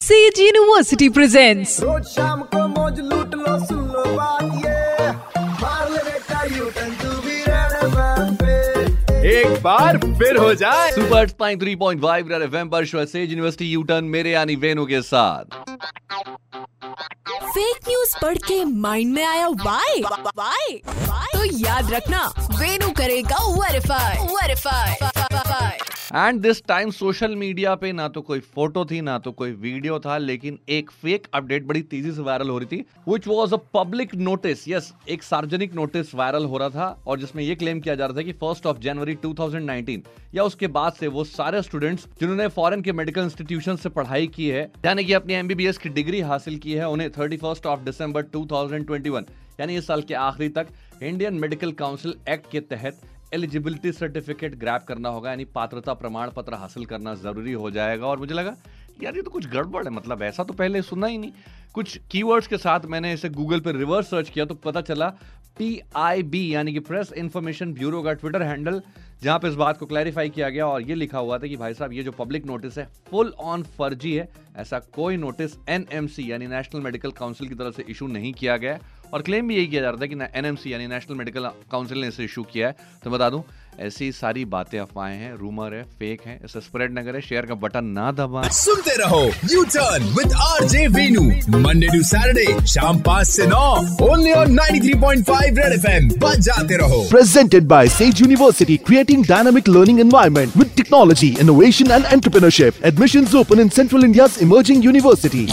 Says university presents रोज शाम को मौज लूट लो सुन लो बात ये। मार ले बेटा U turn to be red एक बार फिर हो जाए। Super spine three point five red FM पर show Sage University U turn मेरे यानी वेनु के साथ। फेक न्यूज़ पढ़ के माइंड में आया वाई वाई तो याद रखना वेनु करेगा verify verify and this time social media पे ना तो कोई फ़ोटो थी, ना तो कोई वीडियो था, लेकिन एक फेक अपडेट बड़ी तेज़ी से वायरल हो रही थी which was a public notice yes एक सार्वजनिक नोटिस वायरल हो रहा था और जिसमें यह क्लेम किया जा रहा था कि फ़र्स्ट ऑफ़ जनवरी 2019 या उसके बाद से वो सारे स्टूडेंट्स जिन्होंने फॉरेन के मेडिकल इंस्टीट्यूशन से पढ़ाई की है, यानी कि अपनी एमबीबीएस की डिग्री हासिल की है, उन्हें थर्टी फ़र्स्ट ऑफ़ दिसंबर 2021 यानी इस साल के आखिरी तक इंडियन मेडिकल काउंसिल एक्ट के तहत एलिजिबिलिटी सर्टिफिकेट ग्रैप करना होगा, यानी पात्रता प्रमाण पत्र हासिल करना ज़रूरी हो जाएगा। और मुझे लगा, यार, ये तो कुछ गड़बड़ है मतलब ऐसा तो पहले सुना ही नहीं। कुछ कीवर्ड्स के साथ मैंने इसे गूगल पर रिवर्स सर्च किया तो पता चला पी आई बी यानी कि प्रेस इंफॉर्मेशन ब्यूरो का ट्विटर हैंडल जहाँ पे इस बात को क्लैरिफाई किया गया, और ये लिखा हुआ था कि भाई साहब, ये जो पब्लिक नोटिस है फुल ऑन फर्जी है, ऐसा कोई नोटिस एनएमसी यानी नेशनल मेडिकल काउंसिल की तरफ़ से इशू नहीं किया गया। और क्लेम भी यही किया जा रहा था कि एन यानी नेशनल मेडिकल काउंसिल ने इसे इशू किया है। तो बता दूँ ऐसी सारी बातें अफवाहें हैं रूमर है फेक है इसे स्प्रेड न करें शेयर का बटन ना दबाएँ। सुनते रहो U turn with R J Venu Monday to Saturday शाम पाँच ऐसी नौ only on nine three point five जाते रहो। Presented by Sage University creating dynamic learning environment with technology innovation and entrepreneurship admission open in central India emerging university